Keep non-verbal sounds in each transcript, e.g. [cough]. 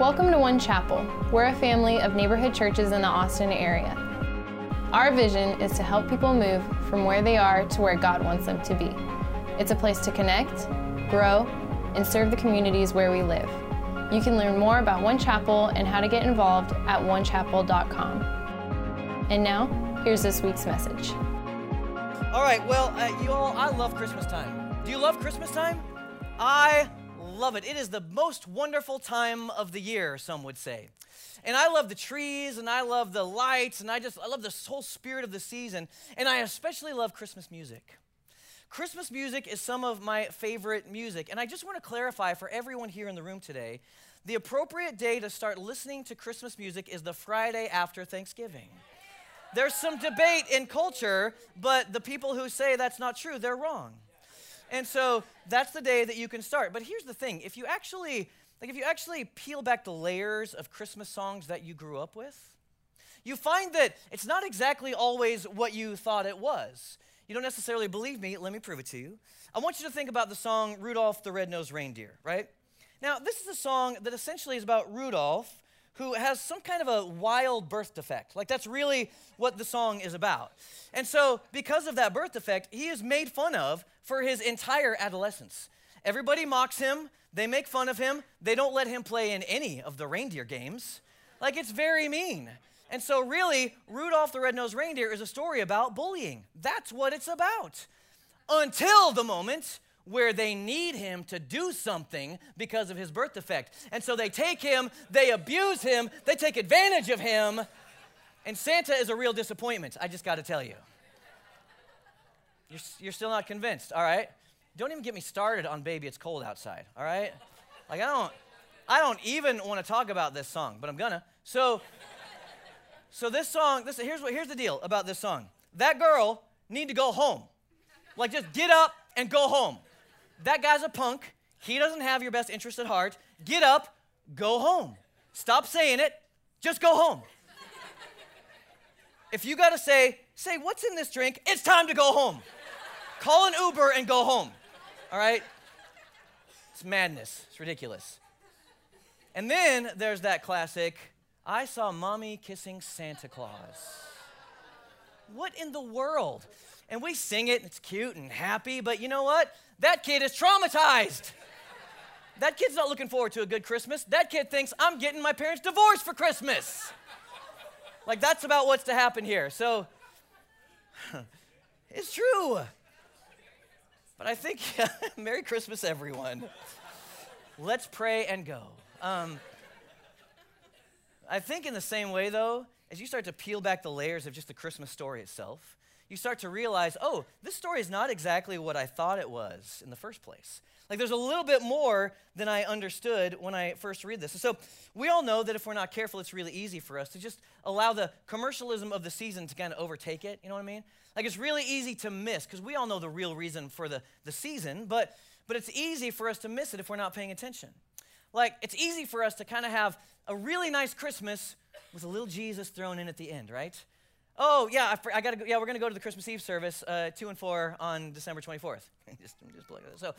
Welcome to One Chapel. We're a family of neighborhood churches in the Austin area. Our vision is to help people move from where they are to where God wants them to be. It's a place to connect, grow, and serve the communities where we live. You can learn more about One Chapel and how to get involved at onechapel.com. And now, here's this week's message. All right, well, uh, you all, I love Christmas time. Do you love Christmas time? I love it. It is the most wonderful time of the year, some would say. And I love the trees and I love the lights and I just, I love the whole spirit of the season. And I especially love Christmas music. Christmas music is some of my favorite music. And I just want to clarify for everyone here in the room today the appropriate day to start listening to Christmas music is the Friday after Thanksgiving. There's some debate in culture, but the people who say that's not true, they're wrong. And so that's the day that you can start. But here's the thing if you actually, like, if you actually peel back the layers of Christmas songs that you grew up with, you find that it's not exactly always what you thought it was. You don't necessarily believe me, let me prove it to you. I want you to think about the song Rudolph the Red-Nosed Reindeer, right? Now, this is a song that essentially is about Rudolph who has some kind of a wild birth defect. Like, that's really what the song is about. And so, because of that birth defect, he is made fun of for his entire adolescence. Everybody mocks him, they make fun of him, they don't let him play in any of the reindeer games. Like, it's very mean. And so, really, Rudolph the Red-Nosed Reindeer is a story about bullying. That's what it's about. Until the moment where they need him to do something because of his birth defect. And so they take him, they abuse him, they take advantage of him. And Santa is a real disappointment, I just got to tell you. You're, you're still not convinced, all right? Don't even get me started on Baby It's Cold Outside, all right? Like, I don't, I don't even want to talk about this song, but I'm gonna. So, so this song, this, here's, what, here's the deal about this song. That girl need to go home. Like, just get up and go home that guy's a punk. He doesn't have your best interest at heart. Get up, go home. Stop saying it, just go home. If you gotta say, say, what's in this drink? It's time to go home. Call an Uber and go home. All right? It's madness. It's ridiculous. And then there's that classic I saw mommy kissing Santa Claus. What in the world? And we sing it, it's cute and happy, but you know what? That kid is traumatized. That kid's not looking forward to a good Christmas. That kid thinks, I'm getting my parents divorced for Christmas. Like, that's about what's to happen here. So, [laughs] it's true. But I think, [laughs] Merry Christmas, everyone. Let's pray and go. Um, I think, in the same way, though, as you start to peel back the layers of just the Christmas story itself, you start to realize, oh, this story is not exactly what I thought it was in the first place. Like there's a little bit more than I understood when I first read this. So we all know that if we're not careful, it's really easy for us to just allow the commercialism of the season to kind of overtake it. You know what I mean? Like it's really easy to miss because we all know the real reason for the, the season, but, but it's easy for us to miss it if we're not paying attention. Like it's easy for us to kind of have a really nice Christmas with a little Jesus thrown in at the end, right? Oh, yeah, I, I got to go. Yeah, we're going to go to the Christmas Eve service, uh, 2 and 4 on December 24th. [laughs] just, just so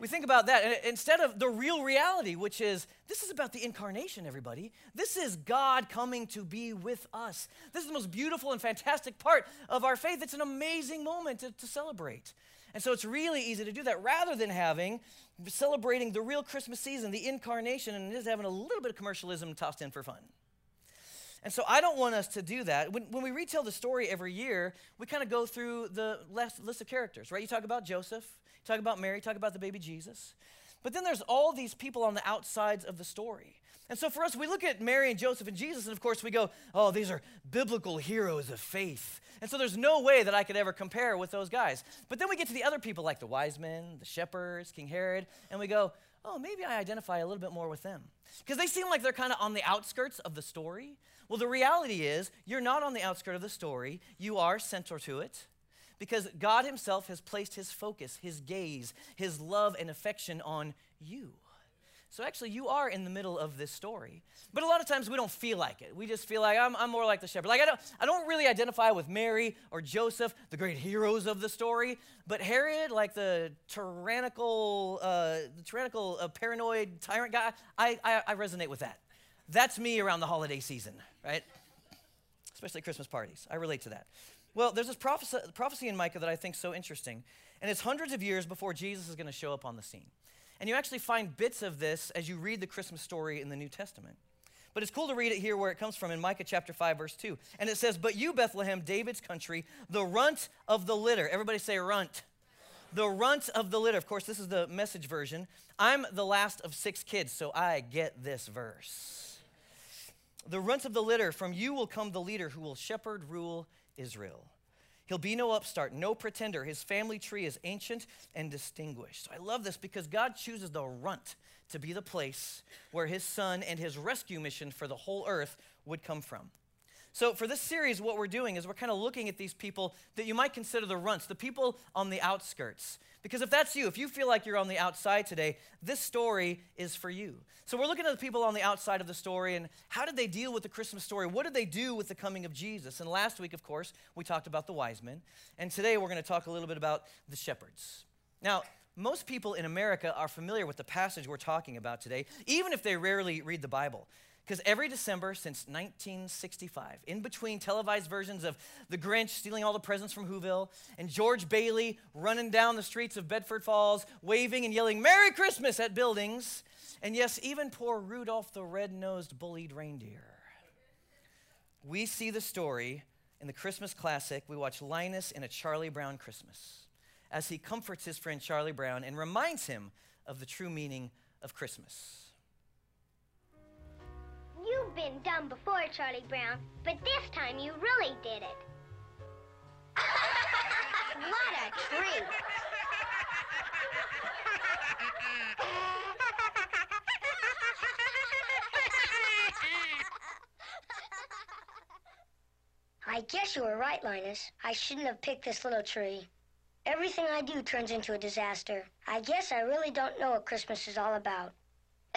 we think about that and instead of the real reality, which is this is about the incarnation, everybody. This is God coming to be with us. This is the most beautiful and fantastic part of our faith. It's an amazing moment to, to celebrate. And so it's really easy to do that rather than having celebrating the real Christmas season, the incarnation, and just having a little bit of commercialism tossed in for fun. And so I don't want us to do that. When, when we retell the story every year, we kind of go through the list, list of characters, right? You talk about Joseph, you talk about Mary, you talk about the baby Jesus. But then there's all these people on the outsides of the story. And so for us, we look at Mary and Joseph and Jesus, and of course we go, oh, these are biblical heroes of faith. And so there's no way that I could ever compare with those guys. But then we get to the other people like the wise men, the shepherds, King Herod, and we go, oh, maybe I identify a little bit more with them. Because they seem like they're kind of on the outskirts of the story. Well, the reality is, you're not on the outskirt of the story, you are central to it. Because God Himself has placed His focus, His gaze, His love and affection on you. So actually, you are in the middle of this story. But a lot of times we don't feel like it. We just feel like I'm, I'm more like the shepherd. Like I don't, I don't really identify with Mary or Joseph, the great heroes of the story. But Herod, like the tyrannical, uh, the tyrannical, uh, paranoid tyrant guy, I, I, I resonate with that. That's me around the holiday season, right? Especially Christmas parties. I relate to that. Well, there's this prophecy, prophecy in Micah that I think so interesting. And it's hundreds of years before Jesus is going to show up on the scene. And you actually find bits of this as you read the Christmas story in the New Testament. But it's cool to read it here where it comes from in Micah chapter 5, verse 2. And it says, But you, Bethlehem, David's country, the runt of the litter. Everybody say runt. The runt of the litter. Of course, this is the message version. I'm the last of six kids, so I get this verse. The runt of the litter, from you will come the leader who will shepherd, rule Israel. He'll be no upstart, no pretender. His family tree is ancient and distinguished. So I love this because God chooses the runt to be the place where his son and his rescue mission for the whole earth would come from. So, for this series, what we're doing is we're kind of looking at these people that you might consider the runts, the people on the outskirts. Because if that's you, if you feel like you're on the outside today, this story is for you. So, we're looking at the people on the outside of the story and how did they deal with the Christmas story? What did they do with the coming of Jesus? And last week, of course, we talked about the wise men. And today, we're going to talk a little bit about the shepherds. Now, most people in America are familiar with the passage we're talking about today, even if they rarely read the Bible. Because every December since 1965, in between televised versions of The Grinch stealing all the presents from Whoville and George Bailey running down the streets of Bedford Falls, waving and yelling Merry Christmas at buildings, and yes, even poor Rudolph the red nosed bullied reindeer, we see the story in the Christmas classic. We watch Linus in a Charlie Brown Christmas as he comforts his friend Charlie Brown and reminds him of the true meaning of Christmas. You've been dumb before, Charlie Brown, but this time you really did it. [laughs] what a treat. [laughs] I guess you were right, Linus. I shouldn't have picked this little tree. Everything I do turns into a disaster. I guess I really don't know what Christmas is all about.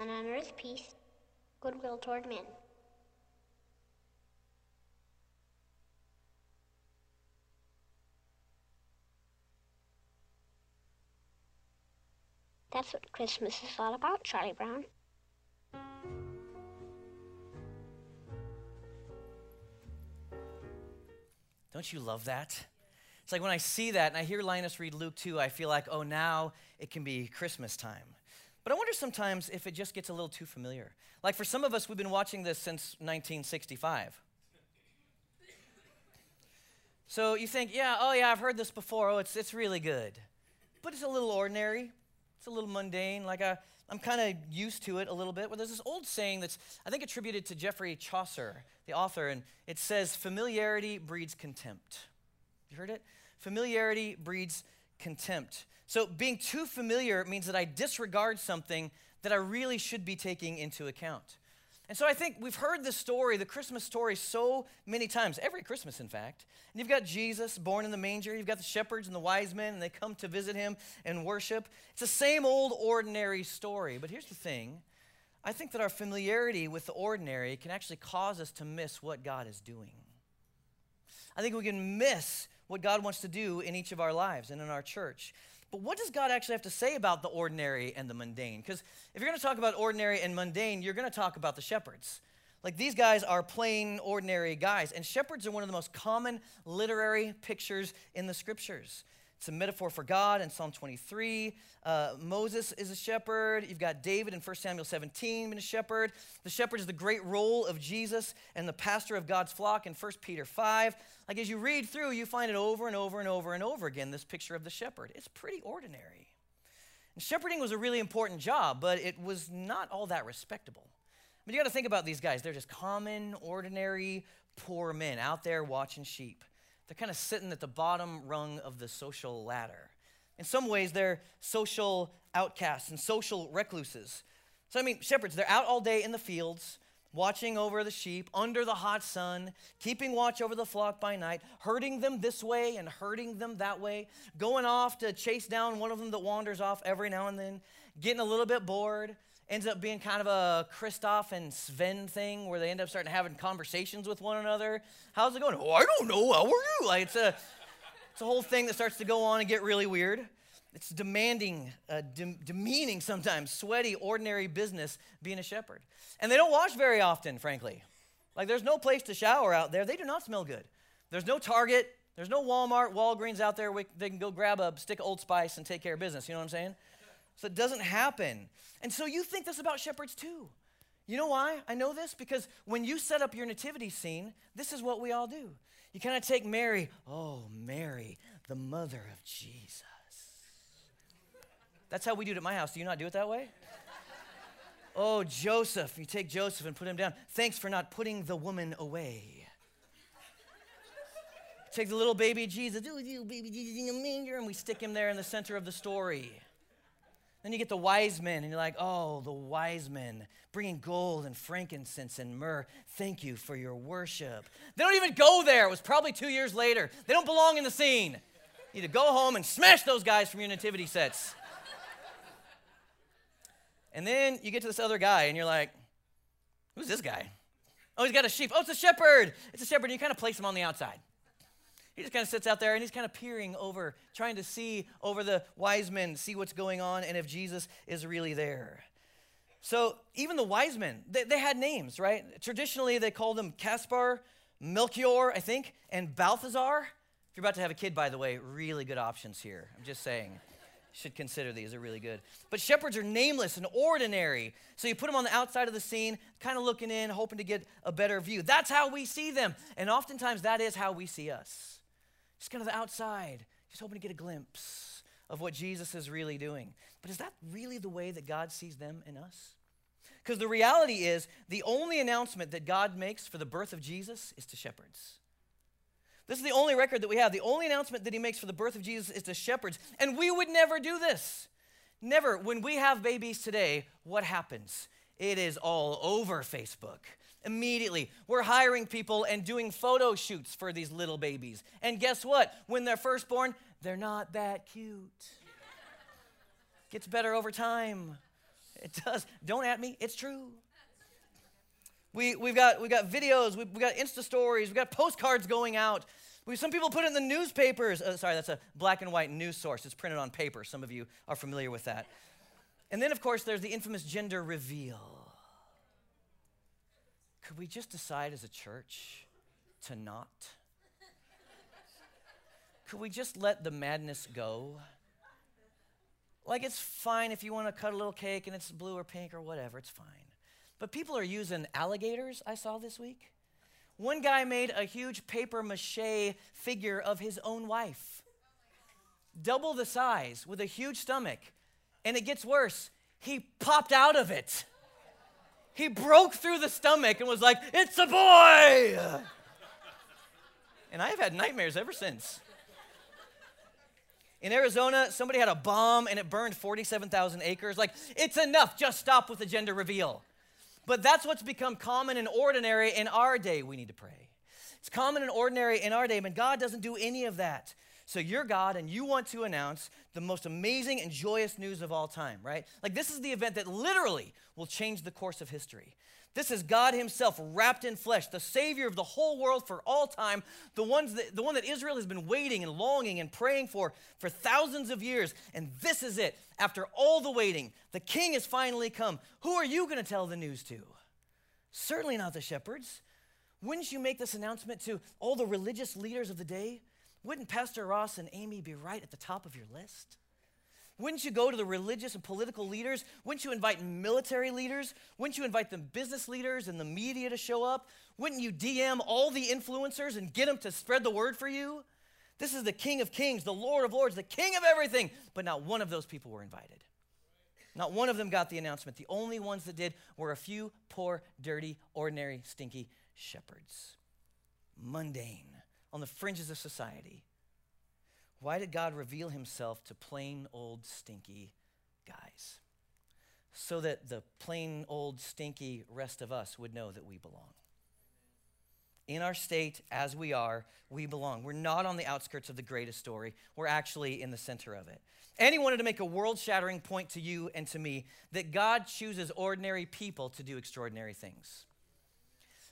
and on earth peace, goodwill toward men. That's what Christmas is all about, Charlie Brown. Don't you love that? It's like when I see that and I hear Linus read Luke 2, I feel like, oh, now it can be Christmas time. But I wonder sometimes if it just gets a little too familiar. Like for some of us, we've been watching this since 1965. So you think, yeah, oh yeah, I've heard this before. Oh, it's, it's really good. But it's a little ordinary. It's a little mundane. Like I, I'm kind of used to it a little bit. Well, there's this old saying that's, I think, attributed to Geoffrey Chaucer, the author, and it says, familiarity breeds contempt. You heard it? Familiarity breeds contempt. So being too familiar means that I disregard something that I really should be taking into account. And so I think we've heard the story, the Christmas story, so many times, every Christmas, in fact. And you've got Jesus born in the manger, you've got the shepherds and the wise men, and they come to visit him and worship. It's the same old ordinary story. But here's the thing I think that our familiarity with the ordinary can actually cause us to miss what God is doing. I think we can miss what God wants to do in each of our lives and in our church But what does God actually have to say about the ordinary and the mundane? Because if you're going to talk about ordinary and mundane, you're going to talk about the shepherds. Like these guys are plain, ordinary guys. And shepherds are one of the most common literary pictures in the scriptures. It's a metaphor for God in Psalm 23. Uh, Moses is a shepherd. You've got David in 1 Samuel 17 being a shepherd. The shepherd is the great role of Jesus and the pastor of God's flock in 1 Peter 5. Like as you read through, you find it over and over and over and over again, this picture of the shepherd. It's pretty ordinary. And shepherding was a really important job, but it was not all that respectable. Mean, you got to think about these guys. They're just common, ordinary, poor men out there watching sheep. They're kind of sitting at the bottom rung of the social ladder. In some ways, they're social outcasts and social recluses. So, I mean, shepherds, they're out all day in the fields, watching over the sheep under the hot sun, keeping watch over the flock by night, herding them this way and herding them that way, going off to chase down one of them that wanders off every now and then, getting a little bit bored, ends up being kind of a Kristoff and Sven thing where they end up starting having conversations with one another. How's it going? Oh, I don't know. How are you? Like it's a, it's a whole thing that starts to go on and get really weird. It's demanding, uh, de- demeaning sometimes, sweaty, ordinary business being a shepherd. And they don't wash very often, frankly. Like there's no place to shower out there. They do not smell good. There's no Target. There's no Walmart, Walgreens out there they can go grab a stick of Old Spice and take care of business. You know what I'm saying? So it doesn't happen. And so you think this about shepherds too. You know why I know this? Because when you set up your nativity scene, this is what we all do. You kind of take Mary, oh, Mary, the mother of Jesus. That's how we do it at my house. Do you not do it that way? Oh, Joseph, you take Joseph and put him down. Thanks for not putting the woman away. Take the little baby Jesus, do you baby Jesus in a manger, and we stick him there in the center of the story. Then you get the wise men, and you're like, oh, the wise men bringing gold and frankincense and myrrh. Thank you for your worship. They don't even go there. It was probably two years later. They don't belong in the scene. You need to go home and smash those guys from your nativity sets. and then you get to this other guy, and you're like, who's this guy? Oh, he's got a sheep. Oh, it's a shepherd. It's a shepherd. And you kind of place him on the outside. He just kind of sits out there and he's kind of peering over, trying to see over the wise men, see what's going on, and if Jesus is really there. So even the wise men, they, they had names, right? Traditionally, they called them Caspar, Melchior, I think, and Balthazar. If you're about to have a kid, by the way, really good options here. I'm just saying. Should consider these, they're really good. But shepherds are nameless and ordinary. So you put them on the outside of the scene, kind of looking in, hoping to get a better view. That's how we see them. And oftentimes, that is how we see us just kind of the outside, just hoping to get a glimpse of what Jesus is really doing. But is that really the way that God sees them and us? Because the reality is, the only announcement that God makes for the birth of Jesus is to shepherds. This is the only record that we have. The only announcement that he makes for the birth of Jesus is to shepherds. And we would never do this. Never. When we have babies today, what happens? It is all over Facebook immediately. We're hiring people and doing photo shoots for these little babies. And guess what? When they're first born, they're not that cute. Gets better over time. It does. Don't at me, it's true. We, we've, got, we've got videos, we've, we've got Insta stories, we've got postcards going out. We, some people put it in the newspapers. Uh, sorry, that's a black and white news source. It's printed on paper. Some of you are familiar with that. And then, of course, there's the infamous gender reveal. Could we just decide as a church to not? Could we just let the madness go? Like, it's fine if you want to cut a little cake and it's blue or pink or whatever, it's fine. But people are using alligators, I saw this week. One guy made a huge paper mache figure of his own wife, double the size, with a huge stomach. And it gets worse, he popped out of it. He broke through the stomach and was like, It's a boy! And I have had nightmares ever since. In Arizona, somebody had a bomb and it burned 47,000 acres. Like, it's enough, just stop with the gender reveal. But that's what's become common and ordinary in our day. We need to pray. It's common and ordinary in our day, but God doesn't do any of that. So you're God and you want to announce the most amazing and joyous news of all time, right? Like this is the event that literally will change the course of history. This is God Himself wrapped in flesh, the Savior of the whole world for all time, the, ones that, the one that Israel has been waiting and longing and praying for for thousands of years. And this is it. After all the waiting, the King has finally come. Who are you going to tell the news to? Certainly not the shepherds. Wouldn't you make this announcement to all the religious leaders of the day? Wouldn't Pastor Ross and Amy be right at the top of your list? Wouldn't you go to the religious and political leaders? Wouldn't you invite military leaders? Wouldn't you invite the business leaders and the media to show up? Wouldn't you DM all the influencers and get them to spread the word for you? This is the King of Kings, the Lord of Lords, the King of everything. But not one of those people were invited. Not one of them got the announcement. The only ones that did were a few poor, dirty, ordinary, stinky shepherds. Mundane, on the fringes of society. Why did God reveal himself to plain old stinky guys? So that the plain old stinky rest of us would know that we belong. In our state, as we are, we belong. We're not on the outskirts of the greatest story. We're actually in the center of it. And he wanted to make a world shattering point to you and to me that God chooses ordinary people to do extraordinary things.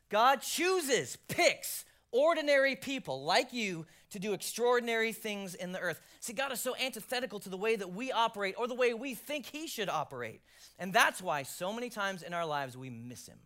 God chooses, picks ordinary people like you to do extraordinary things in the earth. See, God is so antithetical to the way that we operate or the way we think He should operate. And that's why so many times in our lives we miss Him.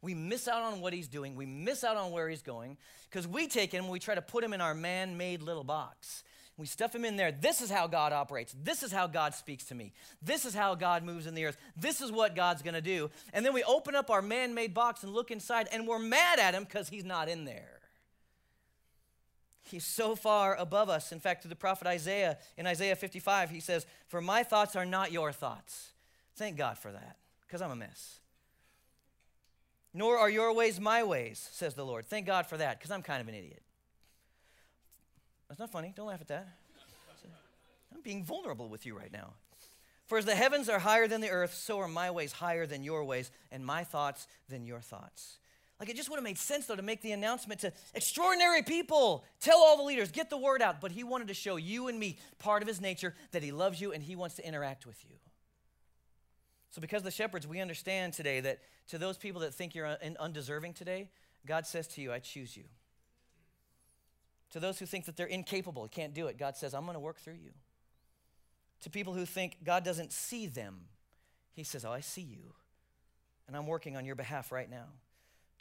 We miss out on what He's doing, we miss out on where He's going because we take Him and we try to put Him in our man made little box. We stuff him in there. This is how God operates. This is how God speaks to me. This is how God moves in the earth. This is what God's going to do. And then we open up our man made box and look inside, and we're mad at him because he's not in there. He's so far above us. In fact, to the prophet Isaiah, in Isaiah 55, he says, For my thoughts are not your thoughts. Thank God for that, because I'm a mess. Nor are your ways my ways, says the Lord. Thank God for that, because I'm kind of an idiot. That's not funny. Don't laugh at that. I'm being vulnerable with you right now. For as the heavens are higher than the earth, so are my ways higher than your ways, and my thoughts than your thoughts. Like it just would have made sense though to make the announcement to extraordinary people. Tell all the leaders, get the word out. But he wanted to show you and me part of his nature that he loves you and he wants to interact with you. So, because the shepherds, we understand today that to those people that think you're undeserving today, God says to you, I choose you. To those who think that they're incapable, can't do it, God says, I'm going to work through you. To people who think God doesn't see them, He says, Oh, I see you. And I'm working on your behalf right now.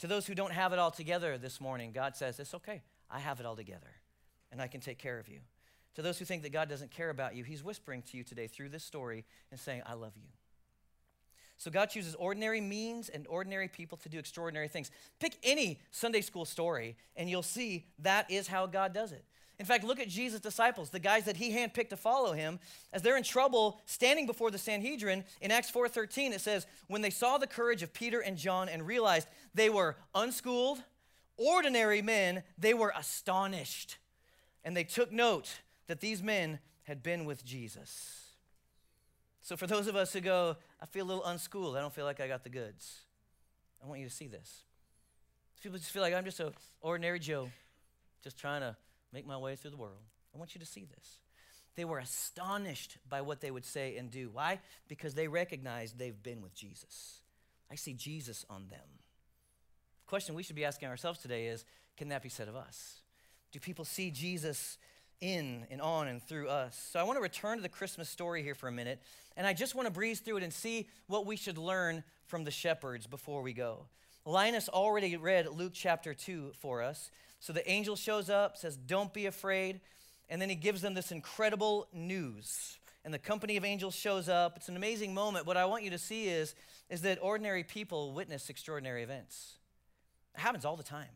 To those who don't have it all together this morning, God says, It's okay. I have it all together, and I can take care of you. To those who think that God doesn't care about you, He's whispering to you today through this story and saying, I love you. So God chooses ordinary means and ordinary people to do extraordinary things. Pick any Sunday school story, and you'll see that is how God does it. In fact, look at Jesus' disciples, the guys that he handpicked to follow him, as they're in trouble standing before the Sanhedrin. In Acts 4:13, it says, "When they saw the courage of Peter and John and realized they were unschooled, ordinary men, they were astonished. And they took note that these men had been with Jesus." So for those of us who go, I feel a little unschooled, I don't feel like I got the goods. I want you to see this. People just feel like I'm just an ordinary Joe, just trying to make my way through the world. I want you to see this. They were astonished by what they would say and do. Why? Because they recognized they've been with Jesus. I see Jesus on them. The question we should be asking ourselves today is can that be said of us? Do people see Jesus in and on and through us? So I want to return to the Christmas story here for a minute, and I just want to breeze through it and see what we should learn from the shepherds before we go. Linus already read Luke chapter 2 for us. So the angel shows up, says, Don't be afraid. And then he gives them this incredible news. And the company of angels shows up. It's an amazing moment. What I want you to see is, is that ordinary people witness extraordinary events. It happens all the time.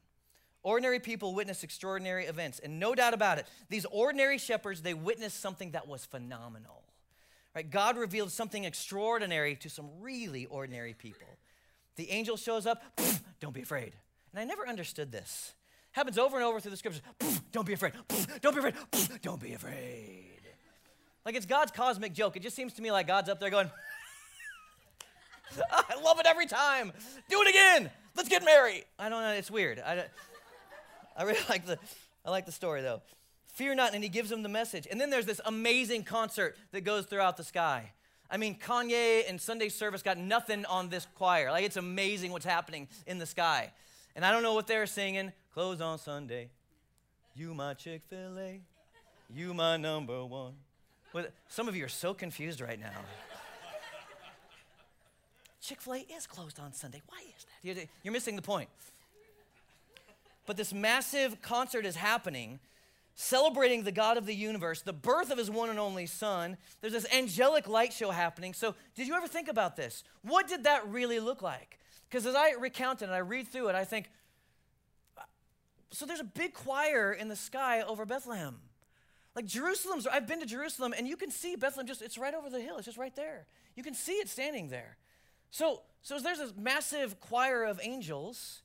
Ordinary people witness extraordinary events. And no doubt about it, these ordinary shepherds, they witnessed something that was phenomenal. Right? God revealed something extraordinary to some really ordinary people. The angel shows up, don't be afraid. And I never understood this. Happens over and over through the scriptures. Don't be afraid. Don't be afraid. Don't be afraid. Like it's God's cosmic joke. It just seems to me like God's up there going, [laughs] I love it every time. Do it again. Let's get married. I don't know. It's weird. I, I really [laughs] like the, I like the story though. Fear not. And he gives them the message. And then there's this amazing concert that goes throughout the sky. I mean, Kanye and Sunday service got nothing on this choir. Like, it's amazing what's happening in the sky. And I don't know what they're singing. Close on Sunday. You my Chick fil A. You my number one. Well, Some of you are so confused right now. Chick fil A is closed on Sunday. Why is that? You're missing the point. But this massive concert is happening, celebrating the God of the universe, the birth of his one and only Son. There's this angelic light show happening. So, did you ever think about this? What did that really look like? Because as I recount it and I read through it, I think, so there's a big choir in the sky over Bethlehem. Like Jerusalem's, I've been to Jerusalem and you can see Bethlehem just, it's right over the hill, it's just right there. You can see it standing there. So, so there's this massive choir of angels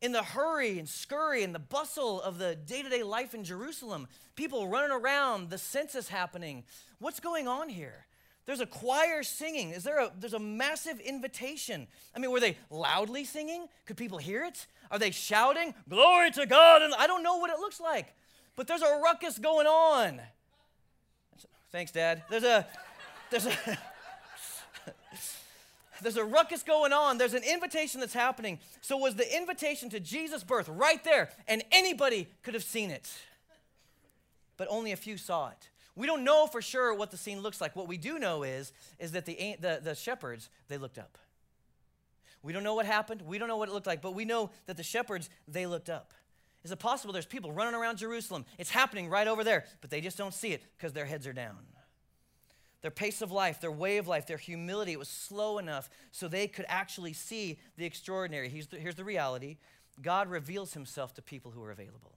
in the hurry and scurry and the bustle of the day to day life in Jerusalem, people running around, the census happening. What's going on here? There's a choir singing. Is there a there's a massive invitation? I mean, were they loudly singing? Could people hear it? Are they shouting, "Glory to God"? And I don't know what it looks like. But there's a ruckus going on. Thanks, Dad. There's a there's a [laughs] there's a ruckus going on. There's an invitation that's happening. So was the invitation to Jesus' birth right there, and anybody could have seen it. But only a few saw it. We don't know for sure what the scene looks like. What we do know is, is that the, the, the shepherds, they looked up. We don't know what happened. We don't know what it looked like, but we know that the shepherds, they looked up. Is it possible there's people running around Jerusalem? It's happening right over there, but they just don't see it because their heads are down their pace of life, their way of life, their humility, it was slow enough so they could actually see the extraordinary. Here's the, here's the reality God reveals himself to people who are available.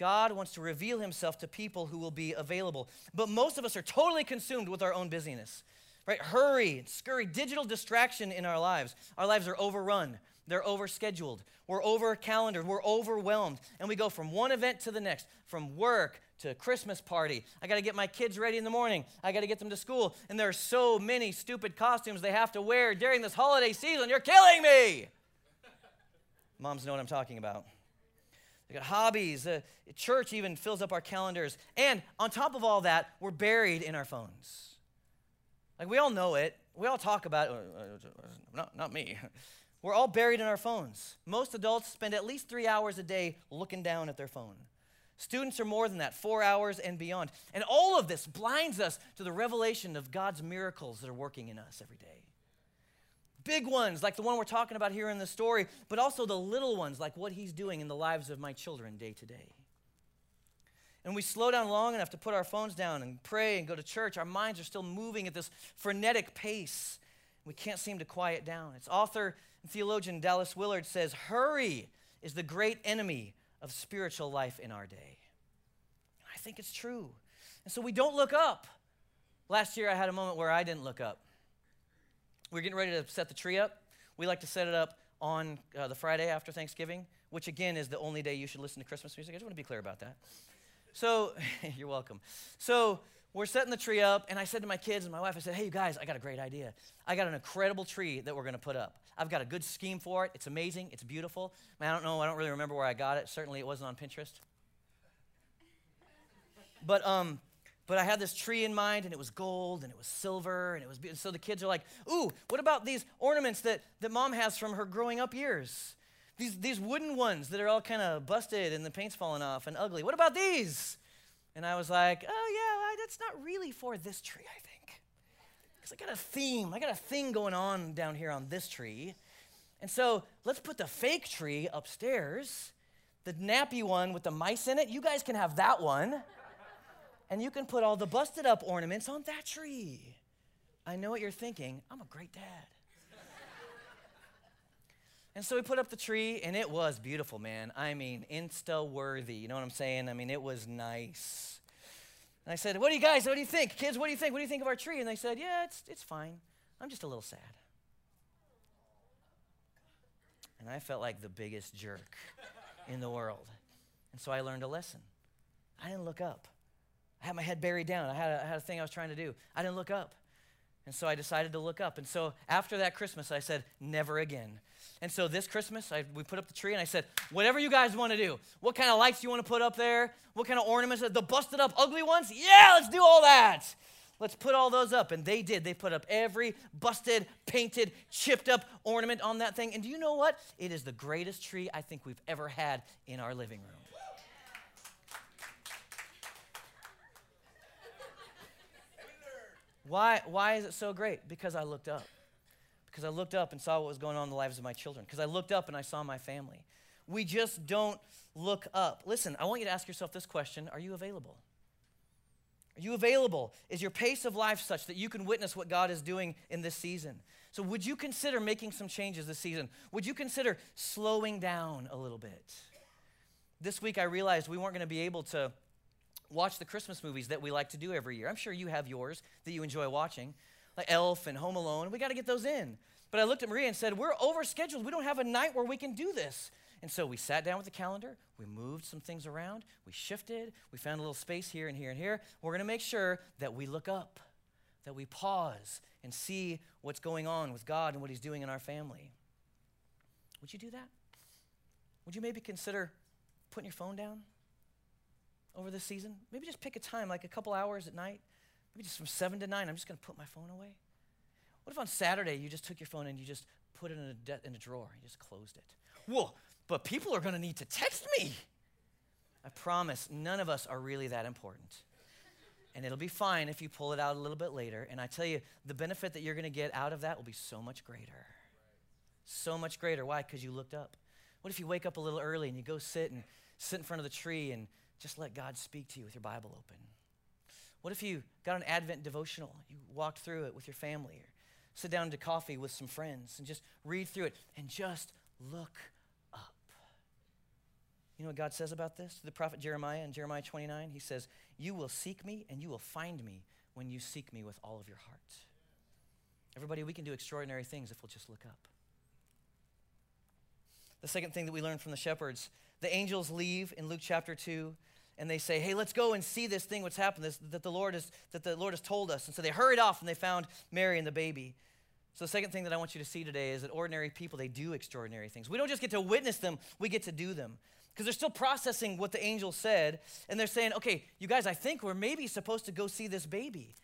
God wants to reveal himself to people who will be available. But most of us are totally consumed with our own busyness, right? Hurry, scurry, digital distraction in our lives. Our lives are overrun, they're overscheduled, we're over calendared, we're overwhelmed. And we go from one event to the next, from work to Christmas party. I got to get my kids ready in the morning. I got to get them to school. And there are so many stupid costumes they have to wear during this holiday season. You're killing me. [laughs] Moms know what I'm talking about. They got hobbies. Uh, church even fills up our calendars. And on top of all that, we're buried in our phones. Like we all know it. We all talk about it. Uh, uh, not, not me. [laughs] We're all buried in our phones. Most adults spend at least three hours a day looking down at their phone. Students are more than that, four hours and beyond. And all of this blinds us to the revelation of God's miracles that are working in us every day. Big ones, like the one we're talking about here in the story, but also the little ones, like what He's doing in the lives of my children day to day. And we slow down long enough to put our phones down and pray and go to church. Our minds are still moving at this frenetic pace. We can't seem to quiet down. Its author and theologian Dallas Willard says, Hurry is the great enemy of spiritual life in our day. I think it's true. And so we don't look up. Last year, I had a moment where I didn't look up. We are getting ready to set the tree up. We like to set it up on uh, the Friday after Thanksgiving, which again is the only day you should listen to Christmas music. I just want to be clear about that. So, [laughs] you're welcome. So, we're setting the tree up, and I said to my kids and my wife, I said, Hey, you guys, I got a great idea. I got an incredible tree that we're going to put up. I've got a good scheme for it. It's amazing. It's beautiful. I don't know. I don't really remember where I got it. Certainly, it wasn't on Pinterest. But um, but I had this tree in mind, and it was gold, and it was silver, and it was. So the kids are like, "Ooh, what about these ornaments that that mom has from her growing up years? These these wooden ones that are all kind of busted and the paint's falling off and ugly. What about these?" And I was like, "Oh yeah, that's not really for this tree, I think." because I got a theme, I got a thing going on down here on this tree. And so let's put the fake tree upstairs, the nappy one with the mice in it. You guys can have that one. And you can put all the busted up ornaments on that tree. I know what you're thinking. I'm a great dad. and so we put up the tree, and it was beautiful, man. I mean, insta worthy. You know what I'm saying? I mean, it was nice. And I said, What do you guys, what do you think? Kids, what do you think? What do you think of our tree? And they said, Yeah, it's, it's fine. I'm just a little sad. And I felt like the biggest jerk in the world. And so I learned a lesson. I didn't look up. I had my head buried down. I had, a, I had a thing I was trying to do. I didn't look up. And so I decided to look up. And so after that Christmas, I said, never again. And so this Christmas, I, we put up the tree and I said, whatever you guys want to do. What kind of lights you want to put up there? What kind of ornaments? The busted up ugly ones? Yeah, let's do all that. Let's put all those up. And they did. They put up every busted, painted, chipped up ornament on that thing. And do you know what? It is the greatest tree I think we've ever had in our living room. Why, why is it so great? Because I looked up. Because I looked up and saw what was going on in the lives of my children. Because I looked up and I saw my family. We just don't look up. Listen, I want you to ask yourself this question Are you available? Are you available? Is your pace of life such that you can witness what God is doing in this season? So, would you consider making some changes this season? Would you consider slowing down a little bit? This week, I realized we weren't going to be able to watch the Christmas movies that we like to do every year. I'm sure you have yours that you enjoy watching, like Elf and Home Alone. We got to get those in. But I looked at Maria and said, We're overscheduled. We don't have a night where we can do this. And so we sat down with the calendar, we moved some things around, we shifted, we found a little space here and here and here. We're going to make sure that we look up, that we pause and see what's going on with God and what He's doing in our family. Would you do that? Would you maybe consider putting your phone down? Over this season? Maybe just pick a time, like a couple hours at night. Maybe just from 7 to 9, I'm just going to put my phone away. What if on Saturday you just took your phone and you just put it in a, de- in a drawer? You just closed it. Whoa, but people are going to need to text me. I promise none of us are really that important. And it'll be fine if you pull it out a little bit later. And I tell you, the benefit that you're going to get out of that will be so much greater. So much greater. Why? Because you looked up. What if you wake up a little early and you go sit and sit in front of the tree and just let God speak to you with your Bible open. What if you got an Advent devotional? You walked through it with your family, or sit down to coffee with some friends and just read through it and just look up. You know what God says about this? To The prophet Jeremiah in Jeremiah 29, he says, You will seek me and you will find me when you seek me with all of your heart. Everybody, we can do extraordinary things if we'll just look up. The second thing that we learn from the shepherds the angels leave in Luke chapter 2 and they say, "Hey, let's go and see this thing what's happened this, that the Lord has that the Lord has told us." And so they hurried off and they found Mary and the baby. So the second thing that I want you to see today is that ordinary people they do extraordinary things. We don't just get to witness them, we get to do them. Because they're still processing what the angel said and they're saying, "Okay, you guys, I think we're maybe supposed to go see this baby."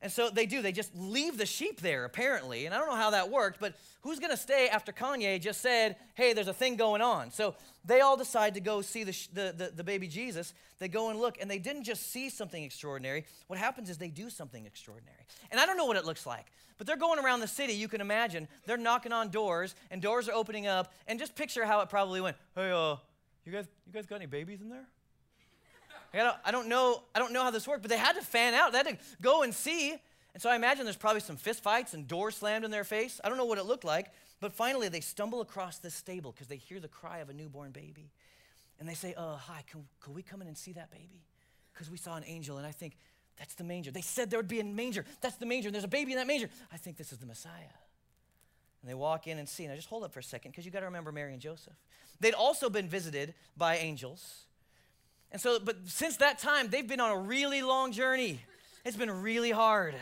And so they do. They just leave the sheep there, apparently. And I don't know how that worked, but who's going to stay after Kanye just said, hey, there's a thing going on? So they all decide to go see the, the, the, the, baby Jesus. They go and look, and they didn't just see something extraordinary. What happens is they do something extraordinary. And I don't know what it looks like, but they're going around the city. You can imagine. They're knocking on doors, and doors are opening up. And just picture how it probably went. Hey, uh, you guys, you guys got any babies in there? I don't, I don't know. I don't know how this worked, but they had to fan out. They had to go and see. And so I imagine there's probably some fist fights and doors slammed in their face. I don't know what it looked like, but finally they stumble across this stable because they hear the cry of a newborn baby, and they say, "Uh, hi, can, can we come in and see that baby? Because we saw an angel, and I think that's the manger. They said there would be a manger. That's the manger. And there's a baby in that manger. I think this is the Messiah." And they walk in and see. Now just hold up for a second because you got to remember Mary and Joseph. They'd also been visited by angels. And so, but since that time, they've been on a really long journey. It's been really hard.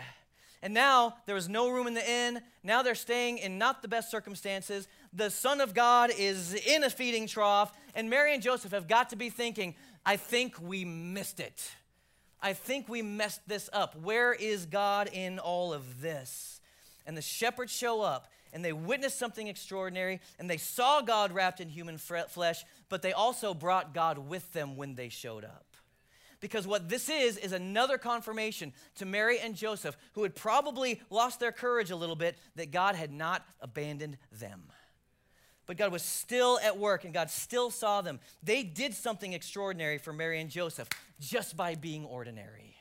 And now there was no room in the inn. Now they're staying in not the best circumstances. The Son of God is in a feeding trough. And Mary and Joseph have got to be thinking, I think we missed it. I think we messed this up. Where is God in all of this? And the shepherds show up and they witnessed something extraordinary and they saw God wrapped in human flesh, but they also brought God with them when they showed up. Because what this is, is another confirmation to Mary and Joseph, who had probably lost their courage a little bit, that God had not abandoned them. But God was still at work and God still saw them. They did something extraordinary for Mary and Joseph just by being ordinary.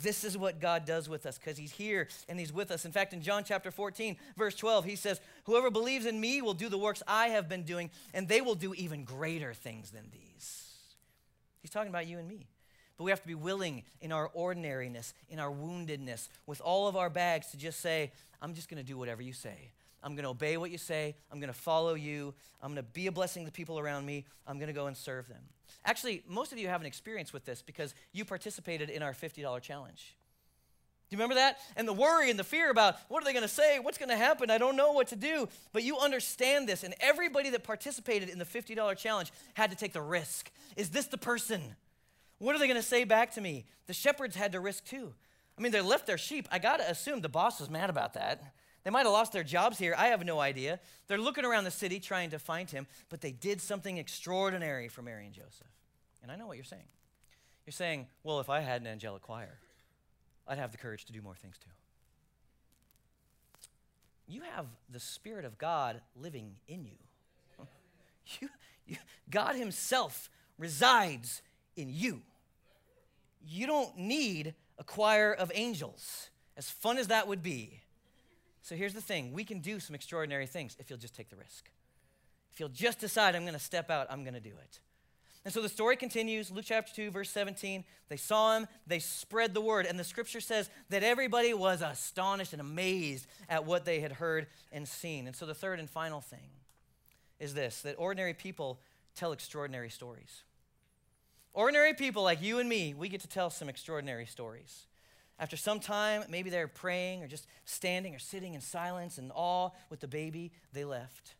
This is what God does with us because He's here and He's with us. In fact, in John chapter 14, verse 12, He says, Whoever believes in me will do the works I have been doing, and they will do even greater things than these. He's talking about you and me. But we have to be willing in our ordinariness, in our woundedness, with all of our bags to just say, I'm just going to do whatever you say. I'm going to obey what you say. I'm going to follow you. I'm going to be a blessing to the people around me. I'm going to go and serve them. Actually, most of you have an experience with this because you participated in our $50 challenge. Do you remember that? And the worry and the fear about what are they going to say? What's going to happen? I don't know what to do. But you understand this. And everybody that participated in the $50 challenge had to take the risk. Is this the person? What are they going to say back to me? The shepherds had to risk too. I mean, they left their sheep. I got to assume the boss was mad about that. They might have lost their jobs here. I have no idea. They're looking around the city trying to find him, but they did something extraordinary for Mary and Joseph. And I know what you're saying. You're saying, well, if I had an angelic choir, I'd have the courage to do more things too. You have the Spirit of God living in you. [laughs] you, you God Himself resides in you. You don't need a choir of angels, as fun as that would be. So here's the thing we can do some extraordinary things if you'll just take the risk. If you'll just decide, I'm going to step out, I'm going to do it. And so the story continues, Luke chapter 2, verse 17. They saw him, they spread the word, and the scripture says that everybody was astonished and amazed at what they had heard and seen. And so the third and final thing is this that ordinary people tell extraordinary stories. Ordinary people like you and me, we get to tell some extraordinary stories. After some time, maybe they're praying or just standing or sitting in silence and awe with the baby, they left.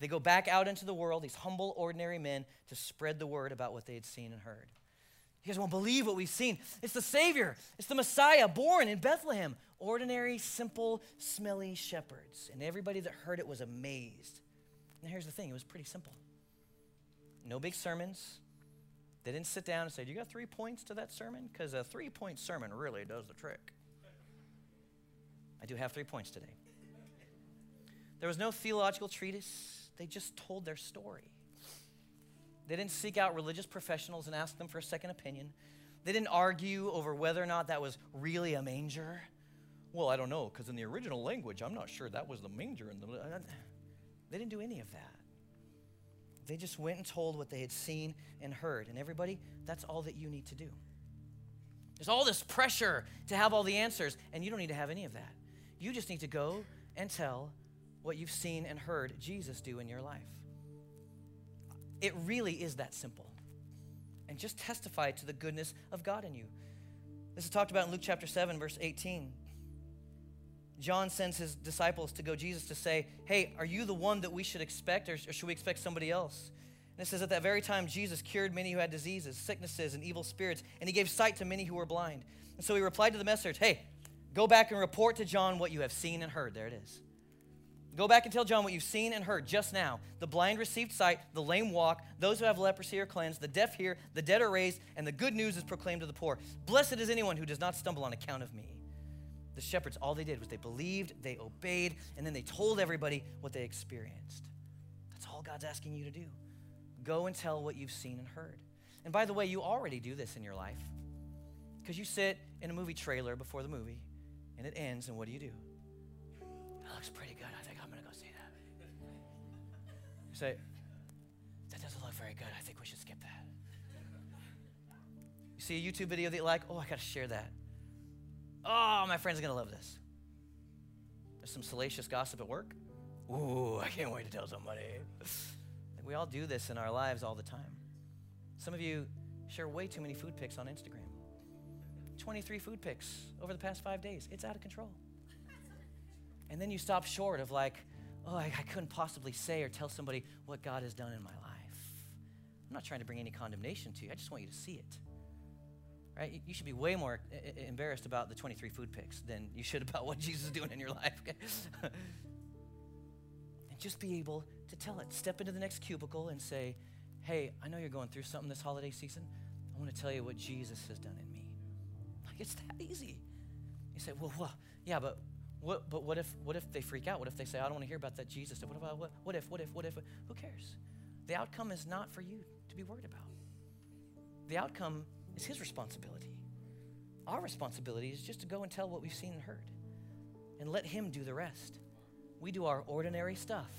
They go back out into the world, these humble, ordinary men, to spread the word about what they had seen and heard. You guys won't believe what we've seen. It's the Savior, it's the Messiah born in Bethlehem. Ordinary, simple, smelly shepherds. And everybody that heard it was amazed. And here's the thing it was pretty simple. No big sermons. They didn't sit down and say, Do you got three points to that sermon? Because a three point sermon really does the trick. I do have three points today. There was no theological treatise they just told their story. They didn't seek out religious professionals and ask them for a second opinion. They didn't argue over whether or not that was really a manger. Well, I don't know, because in the original language, I'm not sure that was the manger. In the, uh, they didn't do any of that. They just went and told what they had seen and heard. And everybody, that's all that you need to do. There's all this pressure to have all the answers, and you don't need to have any of that. You just need to go and tell what you've seen and heard Jesus do in your life. It really is that simple. And just testify to the goodness of God in you. This is talked about in Luke chapter 7, verse 18. John sends his disciples to go Jesus to say, Hey, are you the one that we should expect, or, should we expect somebody else? And it says, At that very time, Jesus cured many who had diseases, sicknesses, and evil spirits, and he gave sight to many who were blind. And so he replied to the message, Hey, go back and report to John what you have seen and heard. There it is. Go back and tell John what you've seen and heard just now. The blind received sight, the lame walk, those who have leprosy are cleansed, the deaf hear, the dead are raised, and the good news is proclaimed to the poor. Blessed is anyone who does not stumble on account of me. The shepherds, all they did was they believed, they obeyed, and then they told everybody what they experienced. That's all God's asking you to do. Go and tell what you've seen and heard. And by the way, you already do this in your life. Because you sit in a movie trailer before the movie, and it ends, and what do you do? That looks pretty good. I think I'm going to go see that. You say, that doesn't look very good. I think we should skip that. You see a YouTube video that you like, oh, I got to share that. Oh, my friend's to love this. There's some salacious gossip at work. Ooh, I can't wait to tell somebody. We all do this in our lives all the time. Some of you share way too many food pics on Instagram. 23 food pics over the past five days. It's out of control. And then you stop short of like, oh, I, I couldn't possibly say or tell somebody what God has done in my life. I'm not trying to bring any condemnation to you. I just want you to see it. Right? You should be way more embarrassed about the 23 food pics than you should about what [laughs] Jesus is doing in your life. [laughs] and just be able to tell it. Step into the next cubicle and say, hey, I know you're going through something this holiday season. I want to tell you what Jesus has done in me. Like, it's that easy. You say, well, well, yeah, but what, but what if, what if they freak out? What if they say, I don't want to hear about that Jesus? What, about, what, what if, what if, what if? Who cares? The outcome is not for you to be worried about. The outcome is his responsibility. Our responsibility is just to go and tell what we've seen and heard and let him do the rest. We do our ordinary stuff,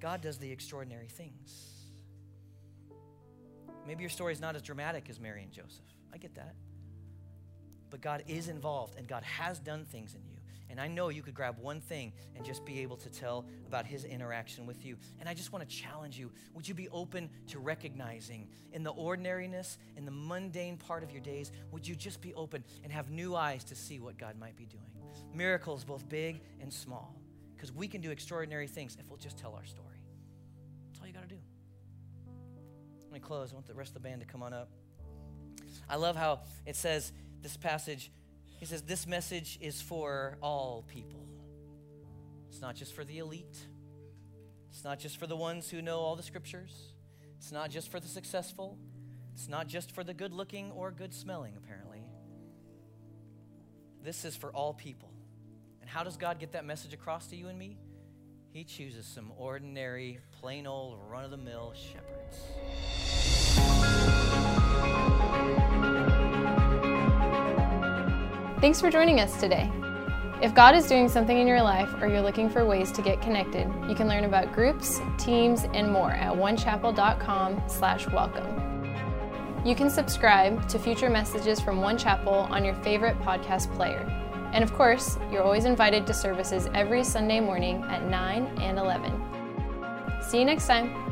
God does the extraordinary things. Maybe your story is not as dramatic as Mary and Joseph. I get that. But God is involved and God has done things in you And I know you could grab one thing and just be able to tell about his interaction with you. And I just want to challenge you would you be open to recognizing in the ordinariness, in the mundane part of your days, would you just be open and have new eyes to see what God might be doing? Miracles, both big and small. Because we can do extraordinary things if we'll just tell our story. That's all you got to do. Let me close. I want the rest of the band to come on up. I love how it says this passage he says, This message is for all people. It's not just for the elite, it's not just for the ones who know all the scriptures, it's not just for the successful, it's not just for the good looking or good smelling, apparently. This is for all people. And how does God get that message across to you and me? He chooses some ordinary, plain old, run of the mill shepherds. Thanks for joining us today. If God is doing something in your life or you're looking for ways to get connected, you can learn about groups, teams, and more at onechapel.com/welcome. You can subscribe to future messages from One Chapel on your favorite podcast player. And of course, you're always invited to services every Sunday morning at 9 and 11. See you next time.